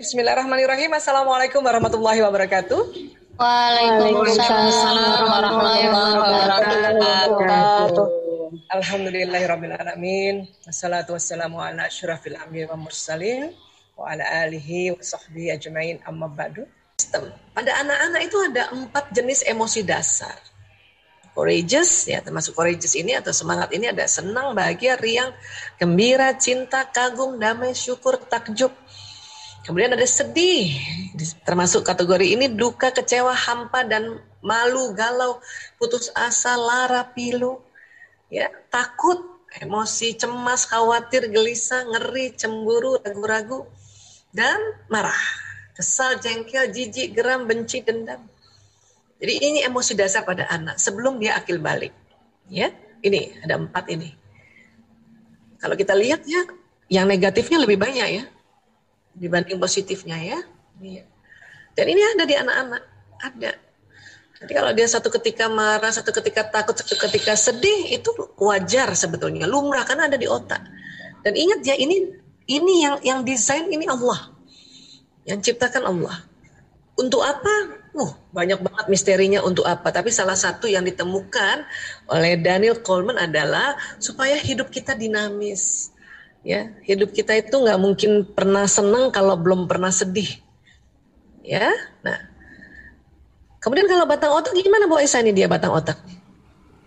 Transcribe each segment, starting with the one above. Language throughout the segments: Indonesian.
Bismillahirrahmanirrahim. Assalamualaikum warahmatullahi wabarakatuh. Waalaikumsalam warahmatullahi wabarakatuh. Alhamdulillahirrahmanirrahim. Wassalatu wassalamu ala asyrafil wa mursalin wa ala alihi wa sahbihi ajmain amma ba'du. Pada anak-anak itu ada empat jenis emosi dasar. Courageous, ya termasuk courageous ini atau semangat ini ada senang, bahagia, riang, gembira, cinta, kagum, damai, syukur, takjub, Kemudian ada sedih, termasuk kategori ini duka, kecewa, hampa dan malu, galau, putus asa, lara, pilu, ya takut, emosi, cemas, khawatir, gelisah, ngeri, cemburu, ragu-ragu, dan marah, kesal, jengkel, jijik, geram, benci, dendam. Jadi ini emosi dasar pada anak sebelum dia akil balik. Ya, ini ada empat ini. Kalau kita lihat ya, yang negatifnya lebih banyak ya dibanding positifnya ya. Iya. Dan ini ada di anak-anak, ada. Jadi kalau dia satu ketika marah, satu ketika takut, satu ketika sedih itu wajar sebetulnya, lumrah karena ada di otak. Dan ingat ya ini ini yang yang desain ini Allah. Yang ciptakan Allah. Untuk apa? Uh, banyak banget misterinya untuk apa. Tapi salah satu yang ditemukan oleh Daniel Coleman adalah supaya hidup kita dinamis ya hidup kita itu nggak mungkin pernah senang kalau belum pernah sedih. Ya nah. Kemudian kalau batang otak gimana Bu Aisyah ini dia batang otak?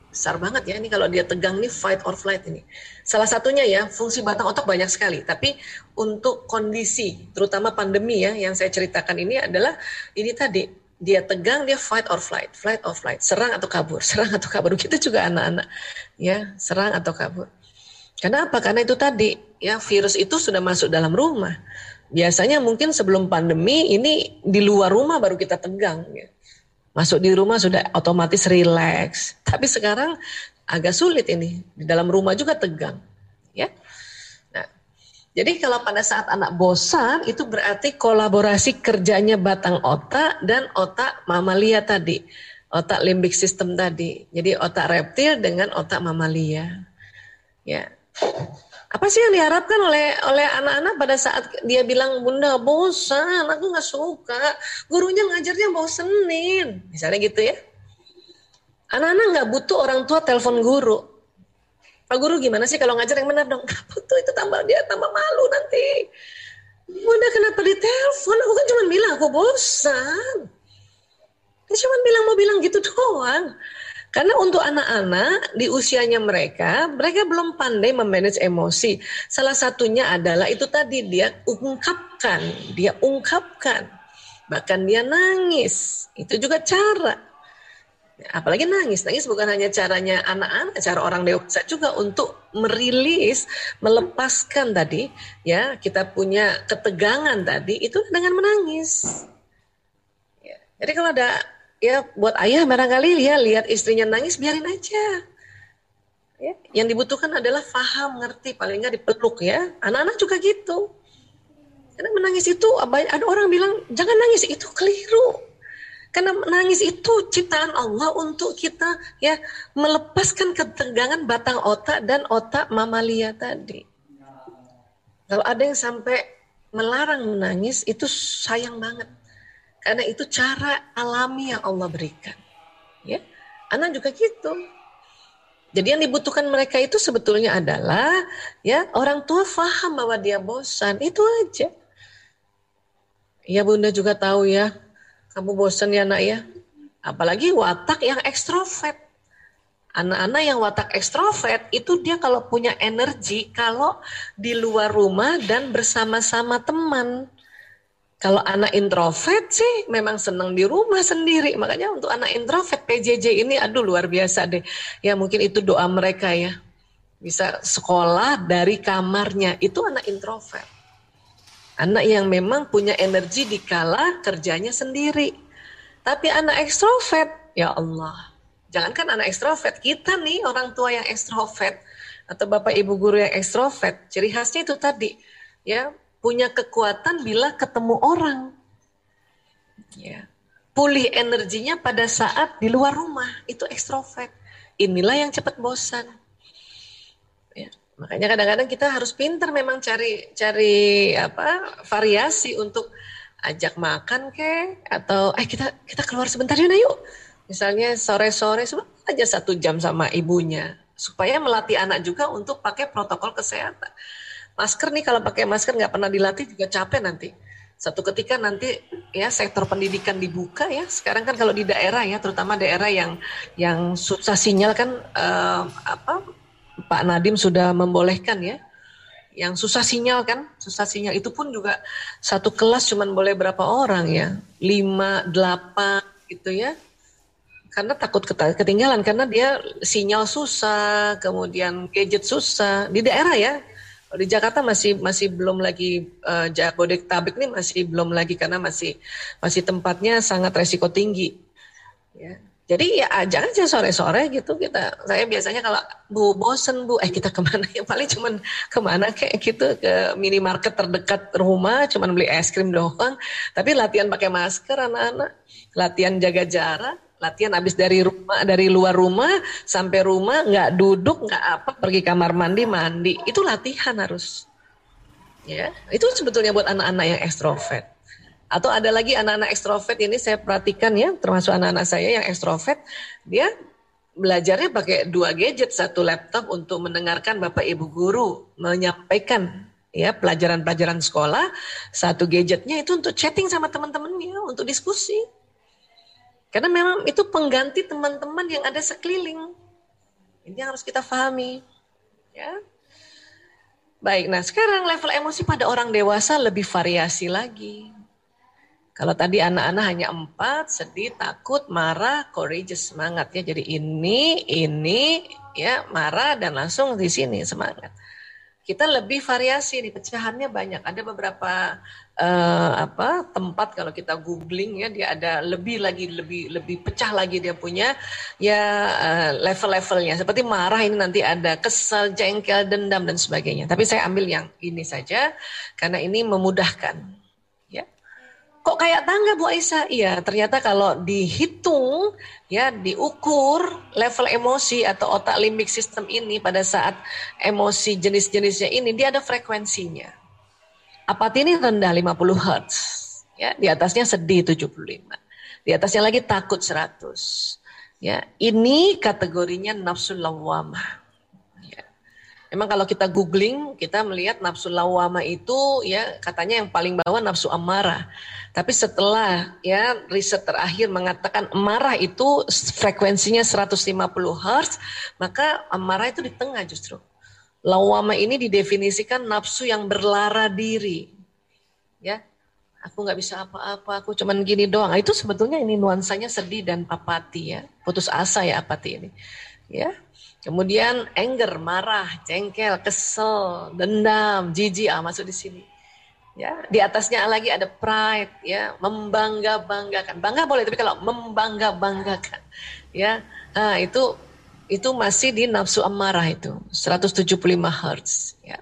Besar banget ya ini kalau dia tegang nih fight or flight ini. Salah satunya ya fungsi batang otak banyak sekali. Tapi untuk kondisi terutama pandemi ya yang saya ceritakan ini adalah ini tadi. Dia tegang dia fight or flight flight or flight. Serang atau kabur serang atau kabur. Kita juga anak-anak. Ya serang atau kabur Kenapa? Karena itu tadi ya virus itu sudah masuk dalam rumah. Biasanya mungkin sebelum pandemi ini di luar rumah baru kita tegang ya. Masuk di rumah sudah otomatis rileks. Tapi sekarang agak sulit ini. Di dalam rumah juga tegang. Ya. Nah, jadi kalau pada saat anak bosan itu berarti kolaborasi kerjanya batang otak dan otak mamalia tadi. Otak limbik sistem tadi. Jadi otak reptil dengan otak mamalia. Ya, apa sih yang diharapkan oleh oleh anak-anak pada saat dia bilang bunda bosan aku nggak suka. Gurunya ngajarnya bosenin. Misalnya gitu ya. Anak-anak nggak butuh orang tua telepon guru. Pak guru gimana sih kalau ngajar yang benar dong? Nggak butuh itu tambah dia tambah malu nanti. Bunda kenapa ditelepon? Aku kan cuma bilang aku bosan. Dia cuma bilang mau bilang gitu doang karena untuk anak-anak di usianya mereka, mereka belum pandai memanage emosi. Salah satunya adalah itu tadi dia ungkapkan, dia ungkapkan. Bahkan dia nangis. Itu juga cara. Apalagi nangis. Nangis bukan hanya caranya anak-anak, cara orang dewasa juga untuk merilis, melepaskan tadi ya, kita punya ketegangan tadi itu dengan menangis. Ya. Jadi kalau ada ya buat ayah barangkali ya lihat istrinya nangis biarin aja. Ya, yang dibutuhkan adalah faham, ngerti, paling nggak dipeluk ya. Anak-anak juga gitu. Karena menangis itu ada orang bilang jangan nangis itu keliru. Karena menangis itu ciptaan Allah untuk kita ya melepaskan ketegangan batang otak dan otak mamalia tadi. Kalau ada yang sampai melarang menangis itu sayang banget. Karena itu cara alami yang Allah berikan. Ya, anak juga gitu. Jadi yang dibutuhkan mereka itu sebetulnya adalah ya orang tua faham bahwa dia bosan, itu aja. Ya bunda juga tahu ya, kamu bosan ya nak ya. Apalagi watak yang ekstrovert. Anak-anak yang watak ekstrovert itu dia kalau punya energi kalau di luar rumah dan bersama-sama teman. Kalau anak introvert sih memang senang di rumah sendiri. Makanya untuk anak introvert PJJ ini aduh luar biasa deh. Ya mungkin itu doa mereka ya. Bisa sekolah dari kamarnya. Itu anak introvert. Anak yang memang punya energi di kala kerjanya sendiri. Tapi anak ekstrovert, ya Allah. Jangankan anak ekstrovert, kita nih orang tua yang ekstrovert atau bapak ibu guru yang ekstrovert, ciri khasnya itu tadi, ya punya kekuatan bila ketemu orang. Ya. Pulih energinya pada saat di luar rumah, itu ekstrovert. Inilah yang cepat bosan. Ya. Makanya kadang-kadang kita harus pinter memang cari cari apa variasi untuk ajak makan ke atau eh kita kita keluar sebentar yuk yuk. Misalnya sore-sore aja satu jam sama ibunya supaya melatih anak juga untuk pakai protokol kesehatan. Masker nih kalau pakai masker nggak pernah dilatih juga capek nanti. Satu ketika nanti ya sektor pendidikan dibuka ya. Sekarang kan kalau di daerah ya, terutama daerah yang yang susah sinyal kan uh, apa Pak Nadim sudah membolehkan ya yang susah sinyal kan, susah sinyal itu pun juga satu kelas cuman boleh berapa orang ya, lima, delapan gitu ya, karena takut ketinggalan karena dia sinyal susah, kemudian gadget susah di daerah ya, di Jakarta masih masih belum lagi uh, Jabodetabek ini masih belum lagi karena masih masih tempatnya sangat resiko tinggi, ya. Jadi ya ajak aja sore-sore gitu kita. Saya biasanya kalau bu bosen bu, eh kita ke mana ya paling cuman ke mana kayak gitu ke minimarket terdekat rumah, cuman beli es krim doang. Tapi latihan pakai masker anak-anak, latihan jaga jarak, latihan habis dari rumah dari luar rumah sampai rumah nggak duduk nggak apa pergi kamar mandi mandi itu latihan harus. Ya itu sebetulnya buat anak-anak yang ekstrovert. Atau ada lagi anak-anak ekstrovert ini saya perhatikan ya, termasuk anak-anak saya yang ekstrovert, dia belajarnya pakai dua gadget, satu laptop untuk mendengarkan bapak ibu guru menyampaikan ya pelajaran-pelajaran sekolah, satu gadgetnya itu untuk chatting sama teman-temannya, untuk diskusi. Karena memang itu pengganti teman-teman yang ada sekeliling. Ini yang harus kita pahami. Ya. Baik, nah sekarang level emosi pada orang dewasa lebih variasi lagi. Kalau tadi anak-anak hanya empat, sedih, takut, marah, courageous, semangat ya. Jadi ini, ini, ya marah dan langsung di sini semangat. Kita lebih variasi nih pecahannya banyak. Ada beberapa uh, apa tempat kalau kita googling ya dia ada lebih lagi lebih lebih pecah lagi dia punya ya uh, level-levelnya. Seperti marah ini nanti ada kesal, jengkel, dendam dan sebagainya. Tapi saya ambil yang ini saja karena ini memudahkan Kok kayak tangga Bu Aisyah? Iya, ternyata kalau dihitung, ya diukur level emosi atau otak limbik sistem ini pada saat emosi jenis-jenisnya ini, dia ada frekuensinya. Apati ini rendah 50 Hz. Ya, di atasnya sedih 75. Di atasnya lagi takut 100. Ya, ini kategorinya nafsu lawamah. Ya. Memang kalau kita googling, kita melihat nafsu lawama itu ya katanya yang paling bawah nafsu amarah. Tapi setelah ya riset terakhir mengatakan amarah itu frekuensinya 150 Hz, maka amarah itu di tengah justru. Lawama ini didefinisikan nafsu yang berlara diri. Ya, aku nggak bisa apa-apa, aku cuman gini doang. Nah, itu sebetulnya ini nuansanya sedih dan apati ya, putus asa ya apati ini. Ya, kemudian anger, marah, jengkel, kesel, dendam, jijik, ah masuk di sini ya di atasnya lagi ada pride ya membangga banggakan bangga boleh tapi kalau membangga banggakan ya nah, itu itu masih di nafsu amarah itu 175 hertz ya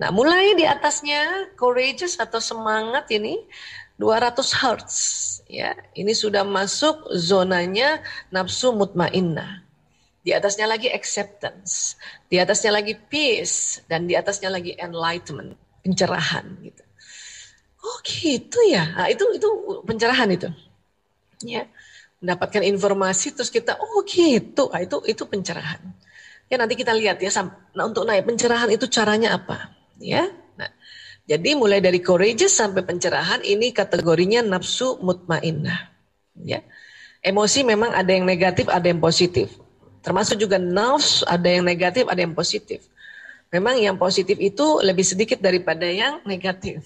nah mulai di atasnya courageous atau semangat ini 200 hertz ya ini sudah masuk zonanya nafsu mutmainnah di atasnya lagi acceptance di atasnya lagi peace dan di atasnya lagi enlightenment pencerahan gitu Oh gitu ya. Nah, itu itu pencerahan itu. Ya. Mendapatkan informasi terus kita oh gitu. Nah, itu itu pencerahan. Ya nanti kita lihat ya nah, untuk naik pencerahan itu caranya apa, ya. Nah, jadi mulai dari courageous sampai pencerahan ini kategorinya nafsu mutmainnah. Ya. Emosi memang ada yang negatif, ada yang positif. Termasuk juga nafsu ada yang negatif, ada yang positif. Memang yang positif itu lebih sedikit daripada yang negatif.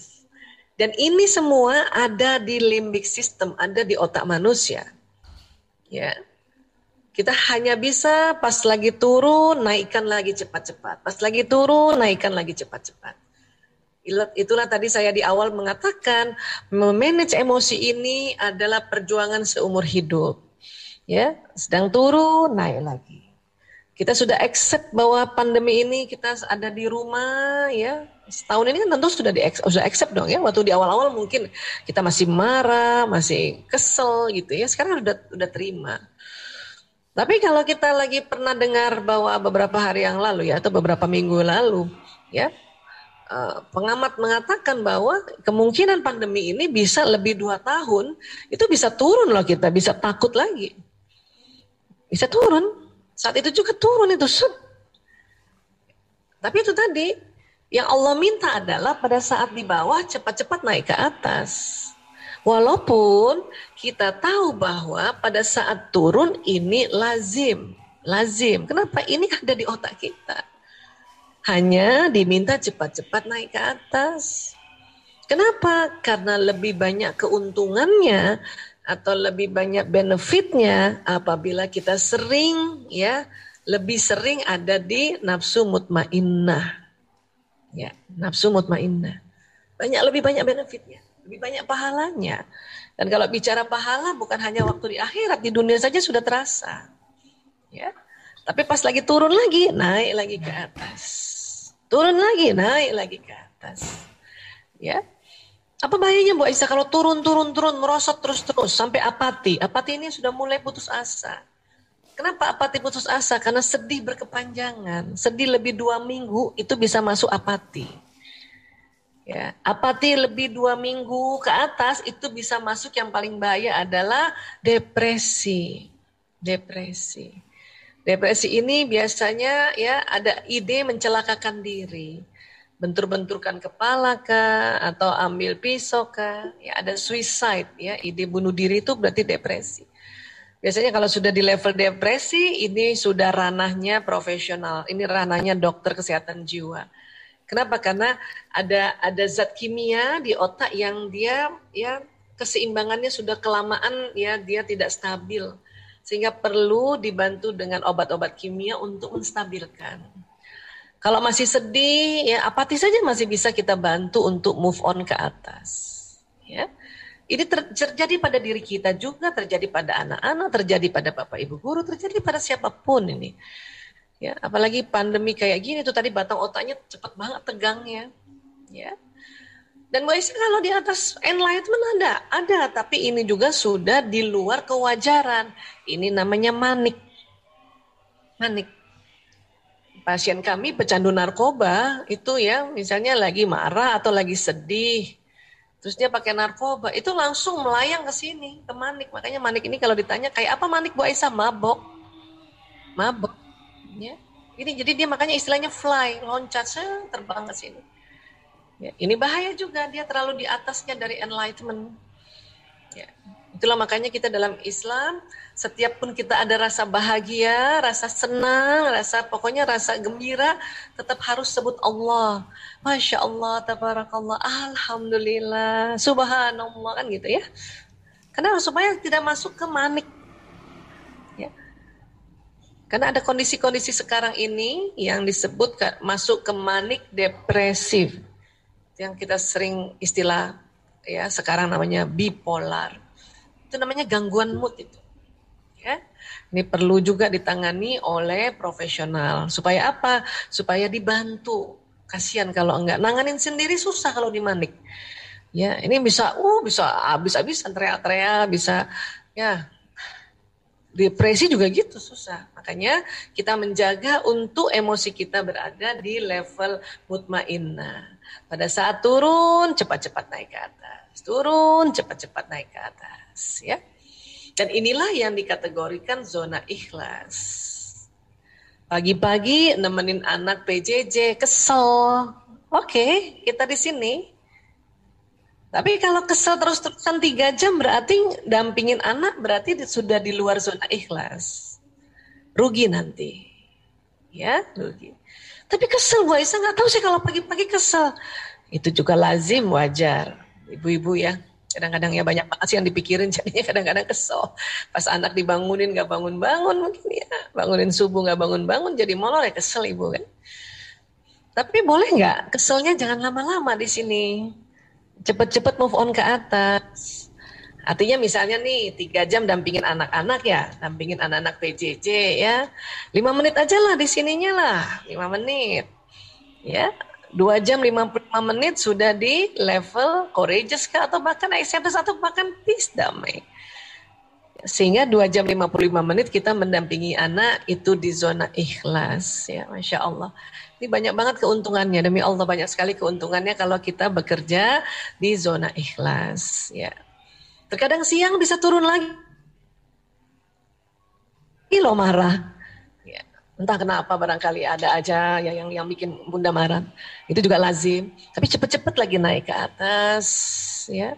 Dan ini semua ada di limbic system, ada di otak manusia. Ya. Kita hanya bisa pas lagi turun, naikkan lagi cepat-cepat. Pas lagi turun, naikkan lagi cepat-cepat. Itulah tadi saya di awal mengatakan, memanage emosi ini adalah perjuangan seumur hidup. Ya, sedang turun, naik lagi. Kita sudah accept bahwa pandemi ini kita ada di rumah, ya, setahun ini kan tentu sudah di sudah accept dong ya. Waktu di awal-awal mungkin kita masih marah masih kesel gitu ya. Sekarang udah udah terima. Tapi kalau kita lagi pernah dengar bahwa beberapa hari yang lalu ya atau beberapa minggu lalu ya uh, pengamat mengatakan bahwa kemungkinan pandemi ini bisa lebih dua tahun itu bisa turun loh kita bisa takut lagi. Bisa turun saat itu juga turun itu sub. Tapi itu tadi yang Allah minta adalah pada saat di bawah cepat-cepat naik ke atas. Walaupun kita tahu bahwa pada saat turun ini lazim. Lazim. Kenapa? Ini ada di otak kita. Hanya diminta cepat-cepat naik ke atas. Kenapa? Karena lebih banyak keuntungannya atau lebih banyak benefitnya apabila kita sering ya lebih sering ada di nafsu mutmainnah. Ya, nafsu mutmainnah. Banyak lebih banyak benefitnya lebih banyak pahalanya. Dan kalau bicara pahala bukan hanya waktu di akhirat, di dunia saja sudah terasa. Ya. Tapi pas lagi turun lagi, naik lagi ke atas. Turun lagi, naik lagi ke atas. Ya. Apa bahayanya Bu Aisyah kalau turun, turun, turun, merosot terus-terus sampai apati. Apati ini sudah mulai putus asa. Kenapa apati putus asa? Karena sedih berkepanjangan. Sedih lebih dua minggu itu bisa masuk apati. Ya, apati lebih dua minggu ke atas itu bisa masuk yang paling bahaya adalah depresi. Depresi. Depresi ini biasanya ya ada ide mencelakakan diri. Bentur-benturkan kepala kah atau ambil pisau kah? Ya ada suicide ya, ide bunuh diri itu berarti depresi. Biasanya kalau sudah di level depresi ini sudah ranahnya profesional. Ini ranahnya dokter kesehatan jiwa Kenapa? Karena ada ada zat kimia di otak yang dia ya keseimbangannya sudah kelamaan ya dia tidak stabil sehingga perlu dibantu dengan obat-obat kimia untuk menstabilkan. Kalau masih sedih ya apatis saja masih bisa kita bantu untuk move on ke atas. Ya. Ini terjadi pada diri kita juga, terjadi pada anak-anak, terjadi pada bapak ibu guru, terjadi pada siapa pun ini. Ya, apalagi pandemi kayak gini tuh tadi batang otaknya cepat banget tegangnya. Ya. Dan Mbak kalau di atas enlightenment ada, ada, tapi ini juga sudah di luar kewajaran. Ini namanya manik. Manik. Pasien kami pecandu narkoba itu ya misalnya lagi marah atau lagi sedih. Terus dia pakai narkoba, itu langsung melayang ke sini, ke manik. Makanya manik ini kalau ditanya kayak apa manik Bu Aisyah? Mabok. Mabok Ya. Ini jadi dia makanya istilahnya fly, loncat, terbang ke sini. Ya, ini bahaya juga dia terlalu di atasnya dari enlightenment. Ya. Itulah makanya kita dalam Islam setiap pun kita ada rasa bahagia, rasa senang, rasa pokoknya rasa gembira, tetap harus sebut Allah. Masya Allah, tabarakallah, alhamdulillah, subhanallah kan gitu ya. Karena supaya tidak masuk ke manik karena ada kondisi-kondisi sekarang ini yang disebut masuk ke manik depresif. Yang kita sering istilah ya sekarang namanya bipolar. Itu namanya gangguan mood itu. Ya. Ini perlu juga ditangani oleh profesional. Supaya apa? Supaya dibantu. Kasihan kalau enggak. Nanganin sendiri susah kalau di manik. Ya, ini bisa uh bisa habis-habisan teriak-teriak, bisa ya depresi juga gitu susah. Makanya kita menjaga untuk emosi kita berada di level mutmainnah. Pada saat turun cepat-cepat naik ke atas, turun cepat-cepat naik ke atas, ya. Dan inilah yang dikategorikan zona ikhlas. Pagi-pagi nemenin anak PJJ kesel. Oke, kita di sini tapi kalau kesel terus-terusan tiga jam berarti dampingin anak berarti sudah di luar zona ikhlas. Rugi nanti. Ya, rugi. Tapi kesel Bu Aisyah nggak tahu sih kalau pagi-pagi kesel. Itu juga lazim wajar. Ibu-ibu ya. Kadang-kadang ya banyak banget sih yang dipikirin jadinya kadang-kadang kesel. Pas anak dibangunin nggak bangun-bangun mungkin ya. Bangunin subuh nggak bangun-bangun jadi molor ya kesel ibu kan. Tapi boleh nggak keselnya jangan lama-lama di sini cepet-cepet move on ke atas. Artinya misalnya nih tiga jam dampingin anak-anak ya, dampingin anak-anak PJJ ya, lima menit aja lah di sininya lah, lima menit, ya, dua jam lima puluh lima menit sudah di level courageous kah? Atau bahkan acceptance atau bahkan peace damai. sehingga 2 jam 55 menit kita mendampingi anak itu di zona ikhlas ya Masya Allah. Ini banyak banget keuntungannya. Demi Allah banyak sekali keuntungannya kalau kita bekerja di zona ikhlas ya. Terkadang siang bisa turun lagi. Lo marah entah kenapa barangkali ada aja yang yang yang bikin bunda marah itu juga lazim tapi cepet-cepet lagi naik ke atas ya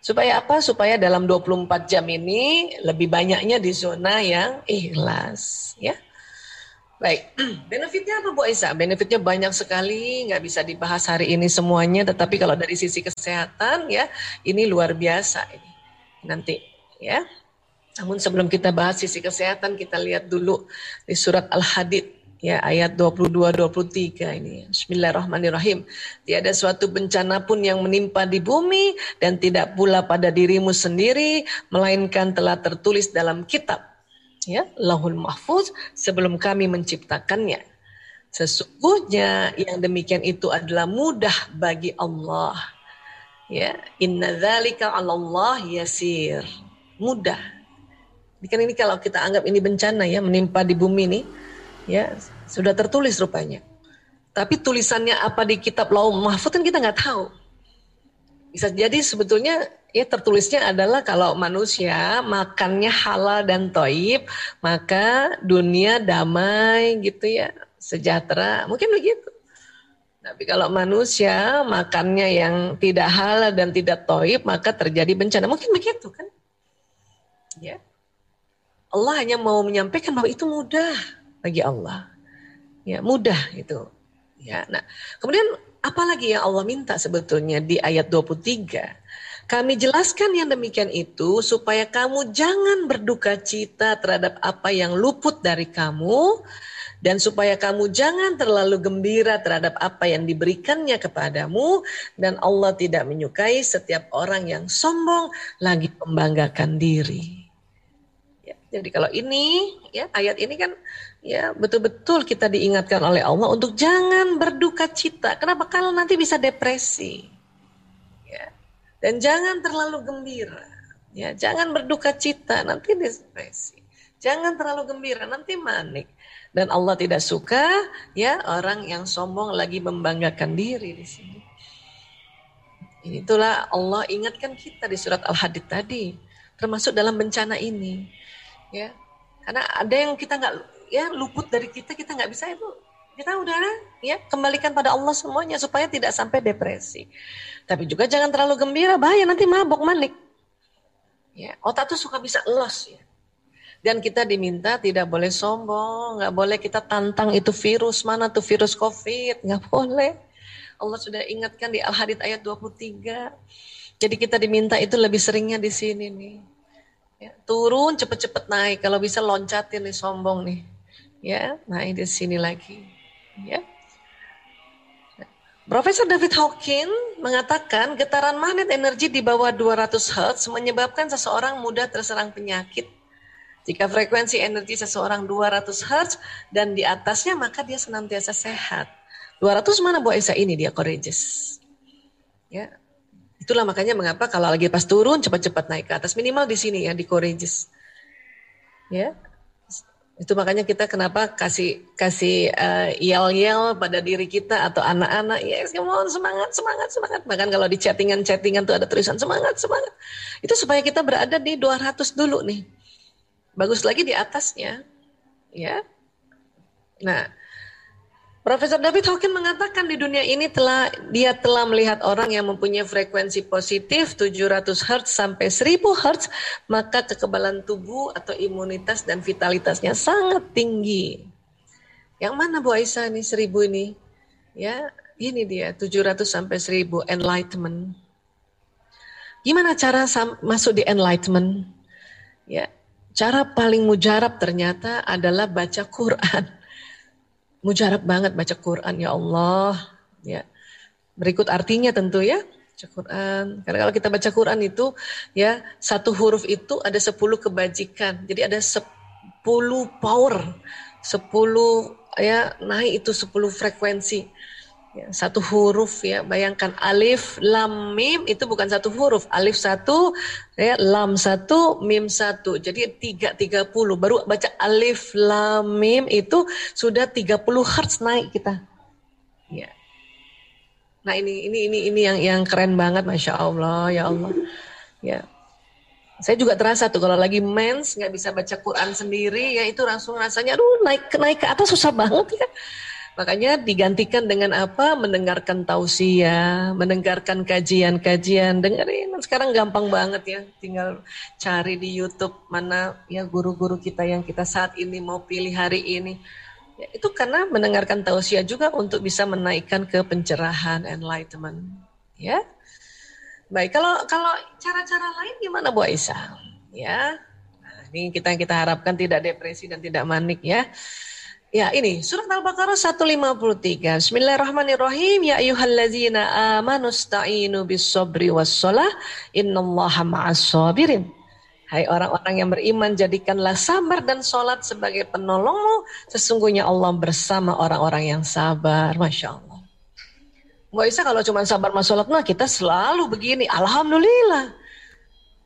Supaya apa? Supaya dalam 24 jam ini lebih banyaknya di zona yang ikhlas. Ya. Baik, benefitnya apa Bu Aisyah? Benefitnya banyak sekali, nggak bisa dibahas hari ini semuanya. Tetapi kalau dari sisi kesehatan ya, ini luar biasa ini. Nanti ya. Namun sebelum kita bahas sisi kesehatan, kita lihat dulu di surat Al-Hadid ya ayat 22 23 ini. Bismillahirrahmanirrahim. Tiada suatu bencana pun yang menimpa di bumi dan tidak pula pada dirimu sendiri melainkan telah tertulis dalam kitab ya Lahul Mahfuz sebelum kami menciptakannya. Sesungguhnya yang demikian itu adalah mudah bagi Allah. Ya, inna dzalika 'ala Allah yasir. Mudah. Kan ini kalau kita anggap ini bencana ya menimpa di bumi nih ya sudah tertulis rupanya. Tapi tulisannya apa di kitab Lauh Mahfud kan kita nggak tahu. Bisa jadi sebetulnya ya tertulisnya adalah kalau manusia makannya halal dan toib, maka dunia damai gitu ya, sejahtera. Mungkin begitu. Tapi kalau manusia makannya yang tidak halal dan tidak toib, maka terjadi bencana. Mungkin begitu kan? Ya. Allah hanya mau menyampaikan bahwa itu mudah bagi Allah. Ya, mudah itu. Ya. Nah, kemudian apalagi yang Allah minta sebetulnya di ayat 23? Kami jelaskan yang demikian itu supaya kamu jangan berduka cita terhadap apa yang luput dari kamu dan supaya kamu jangan terlalu gembira terhadap apa yang diberikannya kepadamu dan Allah tidak menyukai setiap orang yang sombong lagi membanggakan diri. Jadi kalau ini ya ayat ini kan ya betul-betul kita diingatkan oleh Allah untuk jangan berduka cita. Kenapa? Kalau nanti bisa depresi. Ya. Dan jangan terlalu gembira. Ya, jangan berduka cita, nanti depresi. Jangan terlalu gembira, nanti manik. Dan Allah tidak suka ya orang yang sombong lagi membanggakan diri di sini. Itulah Allah ingatkan kita di surat Al-Hadid tadi, termasuk dalam bencana ini. Ya, karena ada yang kita nggak ya luput dari kita kita nggak bisa itu kita udah ya kembalikan pada Allah semuanya supaya tidak sampai depresi. Tapi juga jangan terlalu gembira bahaya nanti mabok manik. Ya, otak tuh suka bisa los ya. Dan kita diminta tidak boleh sombong, nggak boleh kita tantang itu virus mana tuh virus COVID, nggak boleh. Allah sudah ingatkan di Al-Hadid ayat 23. Jadi kita diminta itu lebih seringnya di sini nih. Ya, turun cepet-cepet naik, kalau bisa loncatin nih sombong nih ya naik di sini lagi ya Profesor David Hawking mengatakan getaran magnet energi di bawah 200 Hz menyebabkan seseorang mudah terserang penyakit. Jika frekuensi energi seseorang 200 Hz dan di atasnya maka dia senantiasa sehat. 200 mana Bu Aisyah ini dia courageous. Ya. Itulah makanya mengapa kalau lagi pas turun cepat-cepat naik ke atas minimal di sini ya di courageous. Ya, itu makanya kita kenapa kasih kasih uh, yel-yel pada diri kita atau anak-anak, yes, mau semangat, semangat, semangat. Bahkan kalau di chattingan-chattingan tuh ada tulisan semangat, semangat. Itu supaya kita berada di 200 dulu nih. Bagus lagi di atasnya. Ya. Nah, Profesor David Hawking mengatakan di dunia ini telah dia telah melihat orang yang mempunyai frekuensi positif 700 Hz sampai 1000 Hz, maka kekebalan tubuh atau imunitas dan vitalitasnya sangat tinggi. Yang mana Bu Aisyah ini 1000 ini? Ya, ini dia 700 sampai 1000 enlightenment. Gimana cara masuk di enlightenment? Ya, cara paling mujarab ternyata adalah baca Quran mujarab banget baca Quran ya Allah. Ya. Berikut artinya tentu ya baca Quran. Karena kalau kita baca Quran itu ya satu huruf itu ada sepuluh kebajikan. Jadi ada sepuluh power sepuluh ya naik itu sepuluh frekuensi Ya, satu huruf ya, bayangkan alif, lam, mim itu bukan satu huruf. Alif satu, ya, lam satu, mim satu. Jadi tiga, tiga puluh. Baru baca alif, lam, mim itu sudah tiga puluh hertz naik kita. Ya. Nah ini ini ini ini yang yang keren banget, masya Allah, ya Allah. Ya. Saya juga terasa tuh kalau lagi mens nggak bisa baca Quran sendiri, ya itu langsung rasanya, aduh naik naik ke atas susah banget ya. Makanya digantikan dengan apa? Mendengarkan tausiah, mendengarkan kajian-kajian. Dengerin, sekarang gampang banget ya. Tinggal cari di YouTube mana ya guru-guru kita yang kita saat ini mau pilih hari ini. Ya, itu karena mendengarkan tausiah juga untuk bisa menaikkan ke pencerahan, enlightenment. Ya, baik. Kalau kalau cara-cara lain gimana Bu Aisyah? Ya, nah, ini kita kita harapkan tidak depresi dan tidak manik ya. Ya ini surat Al-Baqarah 153. Bismillahirrahmanirrahim. Ya ayyuhalladzina amanu sta'inu bis sabri was salah innallaha ma'as sabirin. Hai orang-orang yang beriman jadikanlah sabar dan sholat sebagai penolongmu. Sesungguhnya Allah bersama orang-orang yang sabar. Masya Allah. Mbak Isa kalau cuma sabar mas sholat, nah kita selalu begini. Alhamdulillah.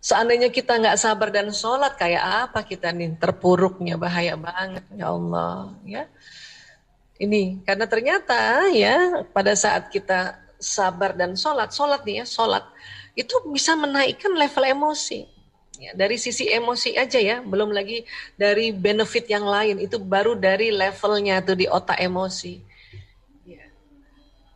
Seandainya kita nggak sabar dan sholat, kayak apa kita nih terpuruknya bahaya banget ya Allah ya. Ini karena ternyata ya pada saat kita sabar dan sholat, sholat nih ya sholat itu bisa menaikkan level emosi. Ya, dari sisi emosi aja ya, belum lagi dari benefit yang lain itu baru dari levelnya tuh di otak emosi.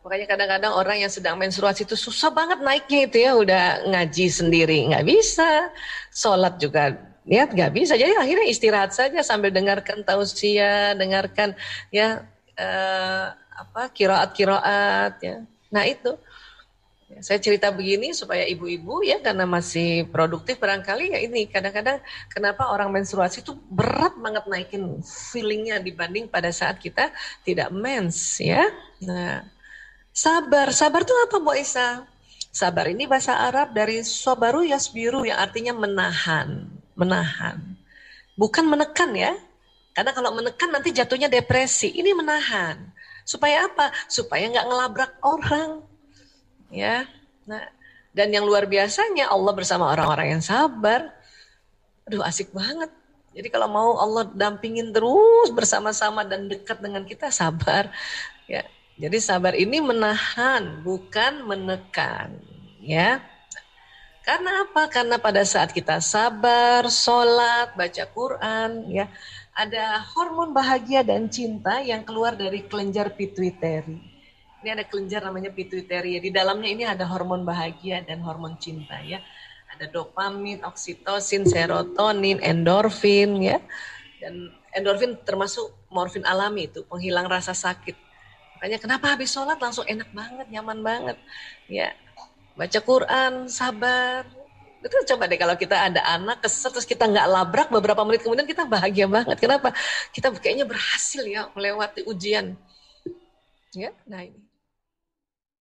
Makanya kadang-kadang orang yang sedang menstruasi itu susah banget naiknya itu ya, udah ngaji sendiri nggak bisa, sholat juga ya nggak bisa. Jadi akhirnya istirahat saja sambil dengarkan tausiah, dengarkan ya eh, apa kiraat-kiraat ya. Nah itu ya, saya cerita begini supaya ibu-ibu ya karena masih produktif barangkali ya ini kadang-kadang kenapa orang menstruasi itu berat banget naikin feelingnya dibanding pada saat kita tidak mens ya. Nah Sabar, sabar itu apa Bu Isa? Sabar ini bahasa Arab dari sobaru yasbiru yang artinya menahan, menahan. Bukan menekan ya. Karena kalau menekan nanti jatuhnya depresi. Ini menahan. Supaya apa? Supaya nggak ngelabrak orang. Ya. Nah, dan yang luar biasanya Allah bersama orang-orang yang sabar. Aduh asik banget. Jadi kalau mau Allah dampingin terus bersama-sama dan dekat dengan kita sabar. Ya, jadi sabar ini menahan, bukan menekan, ya. Karena apa? Karena pada saat kita sabar, sholat, baca Quran, ya, ada hormon bahagia dan cinta yang keluar dari kelenjar pituitari. Ini ada kelenjar namanya pituitari. Ya. Di dalamnya ini ada hormon bahagia dan hormon cinta, ya. Ada dopamin, oksitosin, serotonin, endorfin, ya. Dan endorfin termasuk morfin alami itu, penghilang rasa sakit Makanya kenapa habis sholat langsung enak banget, nyaman banget. Ya, baca Quran, sabar. Itu coba deh kalau kita ada anak kesel terus kita nggak labrak beberapa menit kemudian kita bahagia banget. Kenapa? Kita kayaknya berhasil ya melewati ujian. Ya, nah ini.